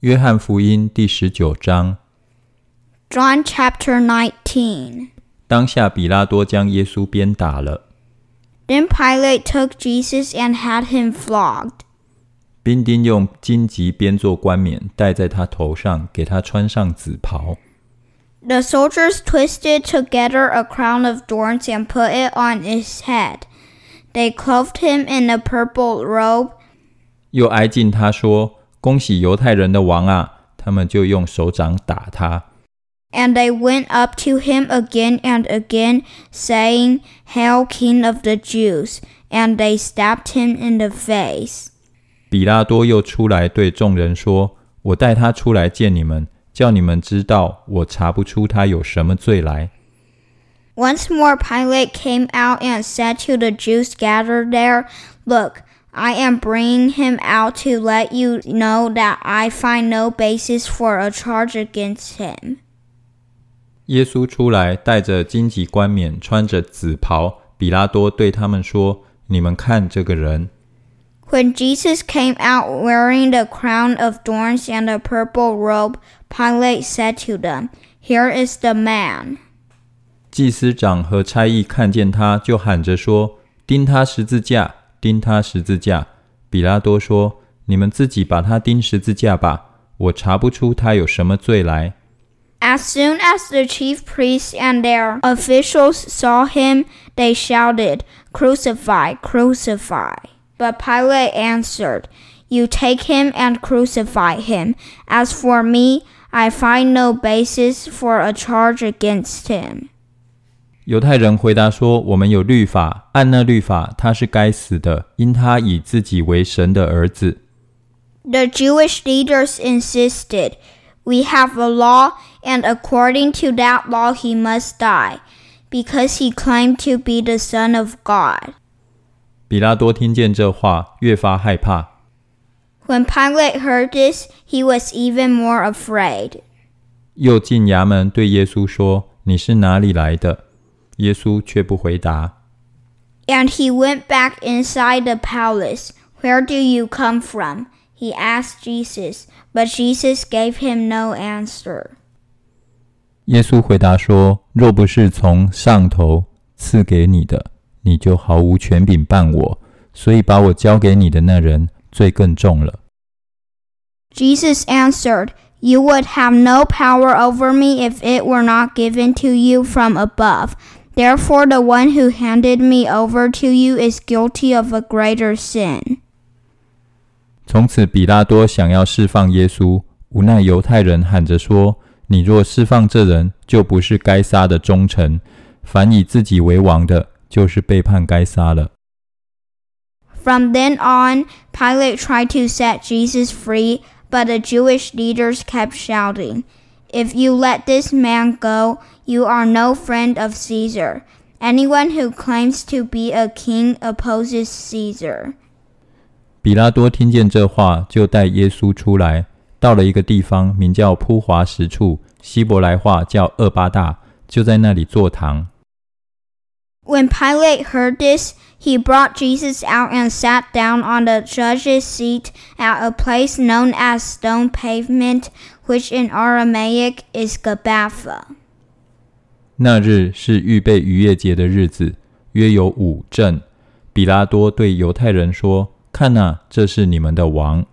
约翰福音第十九章。 John chapter 19. 当下，比拉多将耶稣鞭打了， Then Pilate took Jesus and had him flogged. 兵丁用荆棘编作冠冕戴在他头上，给他穿上紫袍。 The soldiers twisted together a crown of thorns and put it on his head. They clothed him in a purple robe 又挨近他说：“ ：“恭喜犹太人的王啊！”他们就用手掌打他。 And they went up to him again and again, saying, Hail, King of the Jews! And they stabbed him in the face. 比拉多又出来对众人说：“我带他出来见你们，叫你们知道，我查不出他有什么罪来。” Once more Pilate came out and said to the Jews gathered there, Look, I am bringing him out to let you know that I find no basis for a charge against him. 耶稣出来，戴着荆棘冠冕，穿着紫袍。比拉多对他们说：“你们看这个人。” When Jesus came out wearing the crown of thorns and a purple robe, Pilate said to them, Here is the man. 祭司长和差役看见他，就喊着说：“钉他十字架， ！”钉他十字架！”比拉多说：“你们自己把他钉十字架吧，我查不出他有什么罪来。” As soon as the chief priests and their officials saw him, they shouted, Crucify, crucify. But Pilate answered, You take him and crucify him. As for me, I find no basis for a charge against him. 犹太人回答说：“我们有律法，按那律法，他是该死的，因他以自己为神的儿子。” The Jewish leaders insisted, We have a law, and according to that law he must die, because he claimed to be the Son of God. 比拉多听见这话，越发害怕。 When Pilate heard this, he was even more afraid. 又进衙门对耶稣说：“你是哪里来的？” ？”耶稣却不回答。 And he went back inside the palace. Where do you come from? He asked Jesus, but Jesus gave him no answer. 耶稣回答说：“若不是从上头赐给你的，你就毫无权柄办我。所以把我交给你的那人罪更重了。” Jesus answered, You would have no power over me if it were not given to you from above. Therefore, the one who handed me over to you is guilty of a greater sin. 从此，比拉多想要释放耶稣，无奈犹太人喊着说：“你若释放这人，就不是该杀的忠臣；凡以自己为王的，就是背叛该杀了。” From then on, Pilate tried to set Jesus free, but the Jewish leaders kept shouting, If you let this man go, you are no friend of Caesar. Anyone who claims to be a king opposes Caesar. 比拉多听见这话，就带耶稣出来，到了一个地方，名叫铺华石处，希伯来话叫厄巴大，就在那里坐堂。 When Pilate heard this, he brought Jesus out and sat down on the judge's seat at a place known as Stone Pavement, which in Aramaic is Gabbatha. 那日是预备逾越节的日子，约有五阵。比拉多对犹太人说：“看哪、啊，这是你们的王。”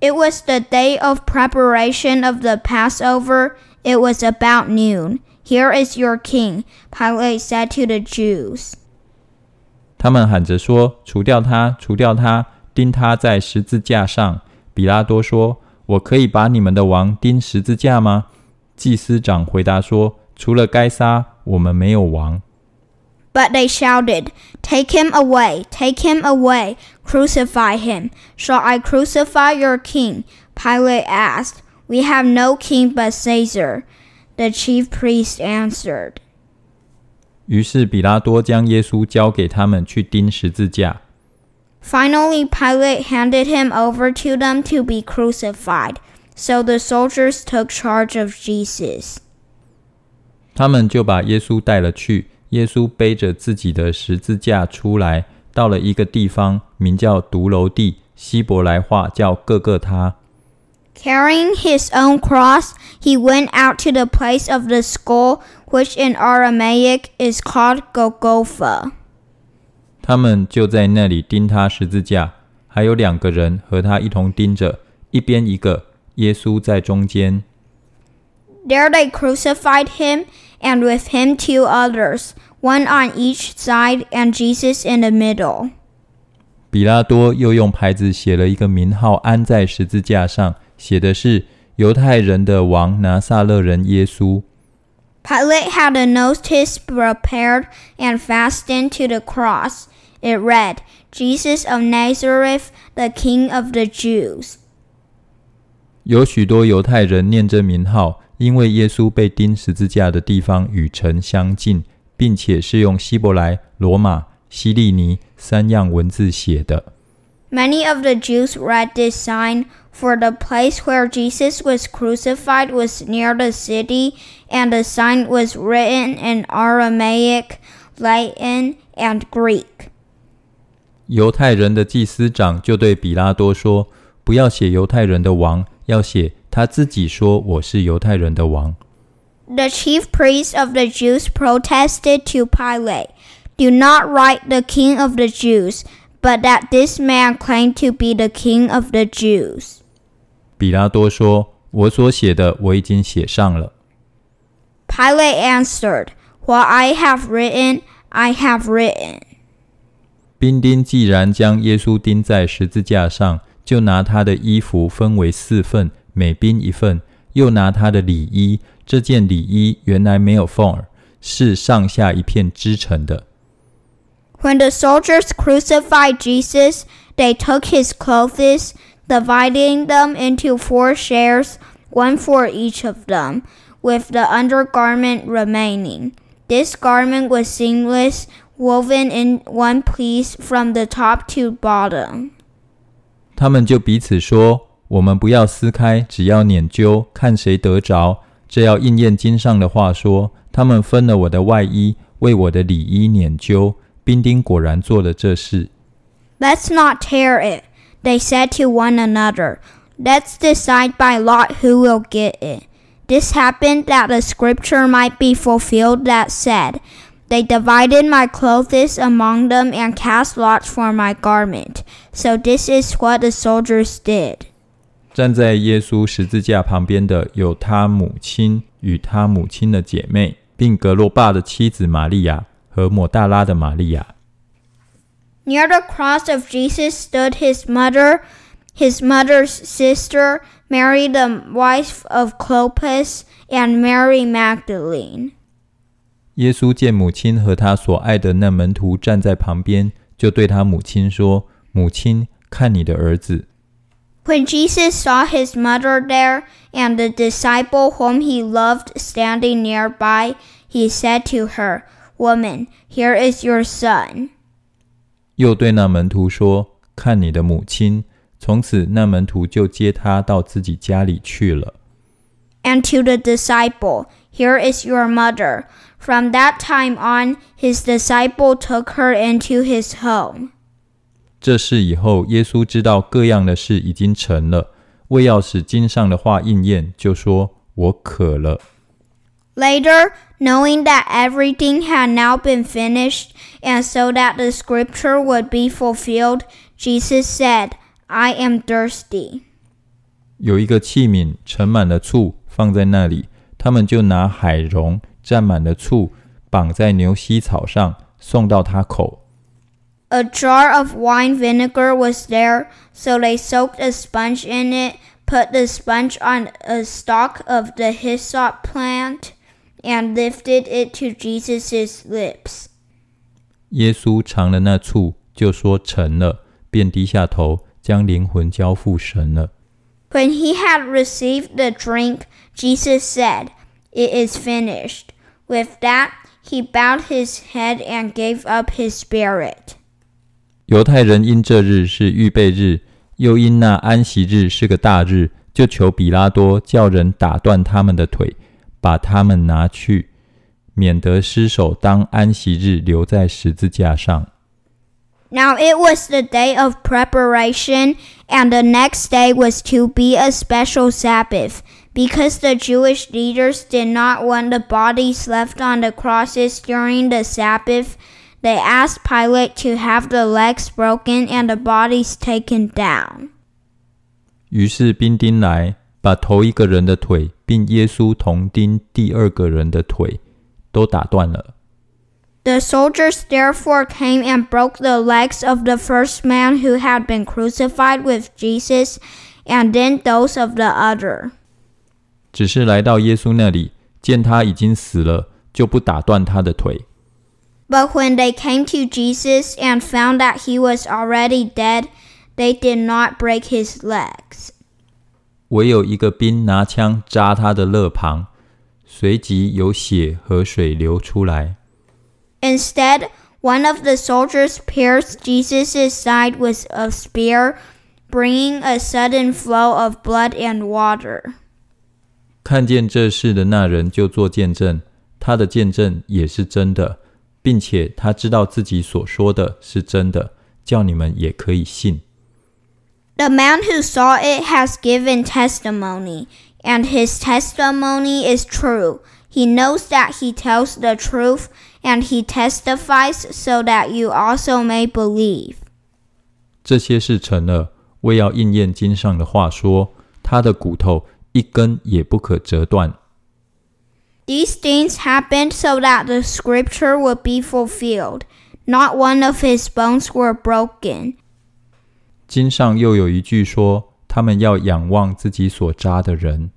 It was the day of preparation of the Passover. It was about noon. Here is your king, Pilate said to the Jews. 他们喊着说：“除掉他，除掉他，钉他在十字架上。”比拉多说：“我可以把你们的王钉十字架吗？”祭司长回答说：“除了该杀，我们没有王。” But they shouted, Take him away, take him away, crucify him. Shall I crucify your king? Pilate asked. We have no king but Caesar. The chief priest answered. 于是比拉多将耶稣交给他们去钉十字架。Finally, Pilate handed him over to them to be crucified. So the soldiers took charge of Jesus. 他们就把耶稣带了去。耶稣背着自己的十字架出来，到了一个地方，名叫独楼地，希伯来话叫各个他。Carrying his own cross, he went out to the place of the skull, which in Aramaic is called Golgotha. 他们就在那里钉他十字架，还有两个人和他一同钉着，一边一个，耶稣在中间。 There they crucified him, and with him two others, one on each side, and Jesus in the middle. 比拉多又用牌子写了一个名号，安在十字架上， 写的是犹太人的王拿撒勒人耶稣。Pilate had a notice prepared and fastened to the cross. It read, Jesus of Nazareth, the King of the Jews. 有许多犹太人念这名号，因为耶稣被钉十字架的地方与城相近，并且是用希伯来、罗马、希利尼三样文字写的。Many of the Jews read this sign, for the place where Jesus was crucified was near the city, and the sign was written in Aramaic, Latin, and Greek. 犹太人的祭司长就对比拉多说：“不要写犹太人的王，要写他自己说我是犹太人的王。” The chief priests of the Jews protested to Pilate, Do not write the King of the Jews, but that this man claimed to be the King of the Jews. 比拉多说：“我所写的我已经写上了。 Pilate answered, What I have written, I have written. ”兵丁既然将耶稣钉在十字架上，就拿他的衣服分为四份，每兵一份，又拿他的里衣。这件里衣原来没有缝儿，是上下一片织成的。 When the soldiers crucified Jesus, they took his clothes, dividing them into four shares, one for each of them, with the undergarment remaining. This garment was seamless, woven in one piece from the top to bottom. 他们就彼此说：“我们不要撕开，只要捻揪，看谁得着。”这要应验经上的话说：“他们分了我的外衣，为我的里衣捻揪。” 兵丁果然做了这事。 Let's not tear it, they said to one another. Let's decide by lot who will get it. This happened that the scripture might be fulfilled that said, They divided my clothes among them and cast lots for my garment. So this is what the soldiers did. 站在耶稣十字架旁边的有他母亲与他母亲的姐妹，并格罗巴的妻子玛利亚 和抹大拉的玛利亚。 Near the cross of Jesus stood his mother, his mother's sister, Mary the wife of Clopas, and Mary Magdalene. 耶稣见母亲和他所爱的那门徒站在旁边，就对他母亲说：“母亲，看你的儿子。” When Jesus saw his mother there and the disciple whom he loved standing nearby, he said to her, Woman, here is your son. 又对那门徒说：“看你的母亲。”从此，那门徒就接他到自己家里去了。 And to the disciple, Here is your mother. From that time on, his disciple took her into his home. 这事以后，耶稣知道各样的事已经成了，为要使经上的话应验，就说：“我渴了。” Later, knowing that everything had now been finished, and so that the scripture would be fulfilled, Jesus said, I am thirsty. 有一个器皿盛满了醋，放在那里，他们就拿海蓉蘸满了醋，绑在牛膝草上，送到他口。 A jar of wine vinegar was there, so they soaked a sponge in it, put the sponge on a stalk of the hyssop plant, and lifted it to Jesus' lips. 耶稣尝了那醋，就说成了，便低下头，将灵魂交付神了。 When he had received the drink, Jesus said, It is finished. With that, he bowed his head and gave up his spirit. 犹太人因这日是预备日，又因那安息日是个大日，就求比拉多叫人打断他们的腿， 把他们拿去，免得尸首当安息日留在十字架上。 Now it was the day of preparation, and the next day was to be a special Sabbath. Because the Jewish leaders did not want the bodies left on the crosses during the Sabbath, they asked Pilate to have the legs broken and the bodies taken down. 于是兵丁来， 把头一个人的腿，并耶稣同钉第二个人的腿，都打断了。 The soldiers therefore came and broke the legs of the first man who had been crucified with Jesus, and then those of the other. 只是来到耶稣那里，见他已经死了，就不打断他的腿。 But when they came to Jesus and found that he was already dead, they did not break his legs. 唯有一个兵拿枪扎他的肋旁，随即有血和水流出来。 Instead, one of the soldiers pierced Jesus' side with a spear, bringing a sudden flow of blood and water. 看见这事的那人就做见证，他的见证也是真的，并且他知道自己所说的是真的，叫你们也可以信。 The man who saw it has given testimony, and his testimony is true. He knows that he tells the truth, and he testifies so that you also may believe. 这些事成了，为要应验经上的话说，他的骨头一根也不可折断。 These things happened so that the scripture would be fulfilled. Not one of his bones were broken. 经上又有一句说，他们要仰望自己所扎的人。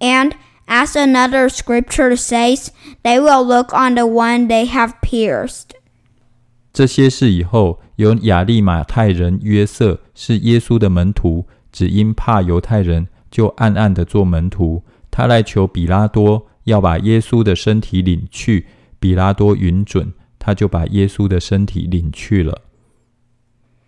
And, as another scripture says, they will look on the one they have pierced. 这些事以后，有亚利马太人约瑟是耶稣的门徒，只因怕犹太人，就暗暗的做门徒。他来求比拉多，要把耶稣的身体领去。比拉多允准，他就把耶稣的身体领去了。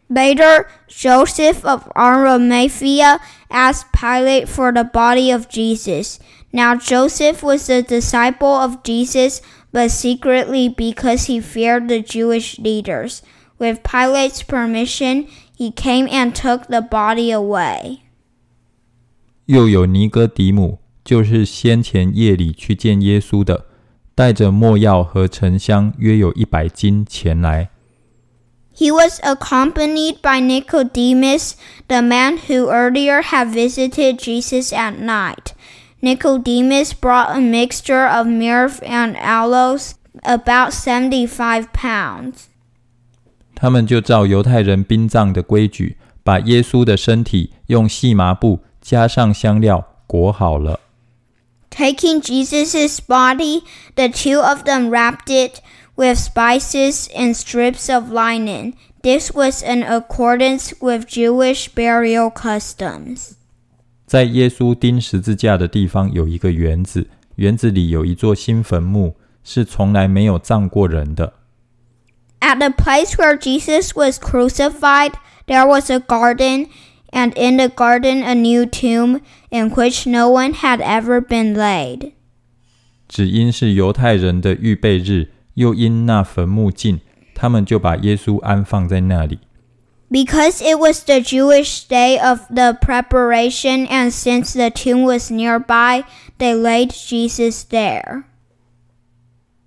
Later, Joseph of Arimathea asked Pilate for the body of Jesus. Now, Joseph was a disciple of Jesus, but secretly because he feared the Jewish leaders. With Pilate's permission, he came and took the body away. 又有尼哥底母，就是先前夜里去见耶稣的，带着没药和沉香，约有一百斤前来。 He was accompanied by Nicodemus, the man who earlier had visited Jesus at night. Nicodemus brought a mixture of myrrh and aloes, about 75 pounds. 他们就照犹太人殡葬的规矩，把耶稣的身体用细麻布加上香料裹好了。 Taking Jesus' body, the two of them wrapped it with spices and strips of linen. This was in accordance with Jewish burial customs. 在耶稣钉十字架的地方有一个园子，园子里有一座新坟墓，是从来没有葬过人的。 At the place where Jesus was crucified, there was a garden, and in the garden a new tomb in which no one had ever been laid. 只因是犹太人的预备日， 又因那坟墓近，他们就把耶稣安放在那里。 Because it was the Jewish day of the preparation, and since the tomb was nearby, they laid Jesus there.